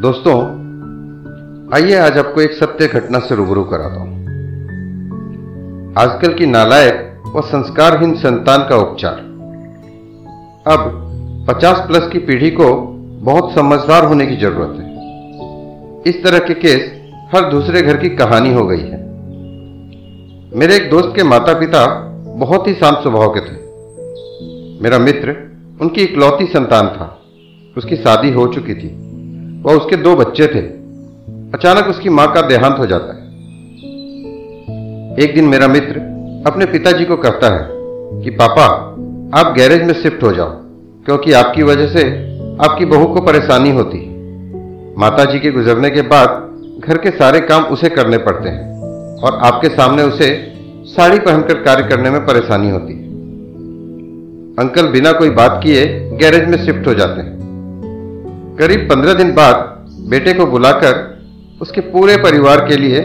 दोस्तों, आइए आज आपको एक सत्य घटना से रूबरू कराता हूँ। आजकल की नालायक व संस्कारहीन संतान का उपचार। अब 50 प्लस की पीढ़ी को बहुत समझदार होने की ज़रूरत है। इस तरह के केस हर दूसरे घर की कहानी हो गई है। मेरे एक दोस्त के माता पिता बहुत ही शांत स्वभाव के थे। मेरा मित्र उनकी इकलौती संतान था। उसकी शादी हो चुकी थी। वह उसके दो बच्चे थे। अचानक उसकी माँ का देहांत हो जाता है। एक दिन मेरा मित्र अपने पिताजी को कहता है कि, पापा, आप गैरेज में शिफ्ट हो जाओ, क्योंकि आपकी वजह से आपकी बहू को परेशानी होती है। माता जी के गुजरने के बाद घर के सारे काम उसे करने पड़ते हैं और आपके सामने उसे साड़ी पहनकर कार्य करने में परेशानी होती है। अंकल बिना कोई बात किए गैरेज में शिफ्ट हो जाते हैं। करीब पंद्रह दिन बाद बेटे को बुलाकर उसके पूरे परिवार के लिए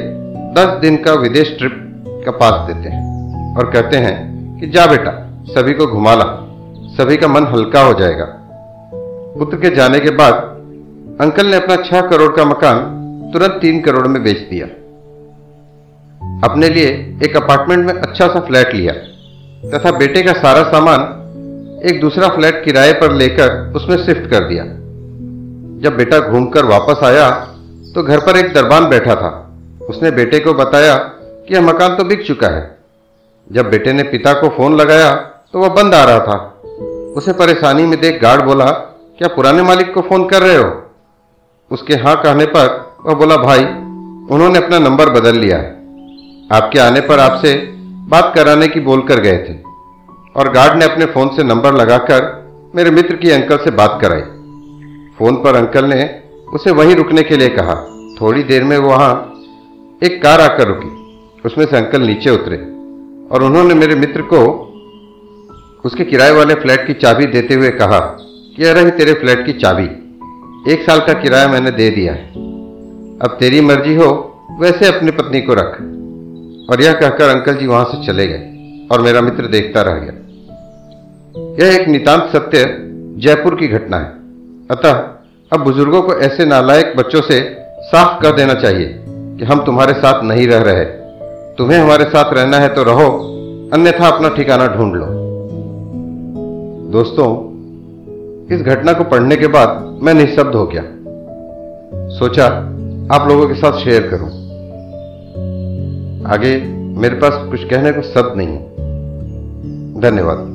दस दिन का विदेश ट्रिप का पास देते हैं और कहते हैं कि, जा बेटा, सभी को घुमा ला। सभी का मन हल्का हो जाएगा। पुत्र के जाने के बाद अंकल ने अपना छह करोड़ का मकान तुरंत तीन करोड़ में बेच दिया। अपने लिए एक अपार्टमेंट में अच्छा सा फ्लैट लिया तथा बेटे का सारा सामान एक दूसरा फ्लैट किराए पर लेकर उसमें शिफ्ट कर दिया। जब बेटा घूमकर वापस आया तो घर पर एक दरबान बैठा था। उसने बेटे को बताया कि यह मकान तो बिक चुका है। जब बेटे ने पिता को फ़ोन लगाया तो वह बंद आ रहा था। उसे परेशानी में देख गार्ड बोला, क्या पुराने मालिक को फ़ोन कर रहे हो? उसके हाँ कहने पर वह बोला, भाई, उन्होंने अपना नंबर बदल लिया है। आपके आने पर आपसे बात कराने की बोलकर गए थे। और गार्ड ने अपने फ़ोन से नंबर लगाकर मेरे मित्र की अंकल से बात कराई। फ़ोन पर अंकल ने उसे वहीं रुकने के लिए कहा। थोड़ी देर में वहाँ एक कार आकर रुकी। उसमें से अंकल नीचे उतरे और उन्होंने मेरे मित्र को उसके किराए वाले फ्लैट की चाबी देते हुए कहा कि, अरे तेरे फ्लैट की चाबी। एक साल का किराया मैंने दे दिया है। अब तेरी मर्ज़ी हो, वैसे अपनी पत्नी को रख। और यह कहकर अंकल जी वहाँ से चले गए और मेरा मित्र देखता रह गया। यह एक नितांत सत्य जयपुर की घटना है। अतः अब बुज़ुर्गों को ऐसे नालायक बच्चों से साफ़ कर देना चाहिए कि हम तुम्हारे साथ नहीं रह रहे। तुम्हें हमारे साथ रहना है तो रहो, अन्यथा अपना ठिकाना ढूंढ लो। दोस्तों, इस घटना को पढ़ने के बाद मैं निशब्द हो गया। सोचा आप लोगों के साथ शेयर करूँ। आगे मेरे पास कुछ कहने को शब्द नहीं है। धन्यवाद।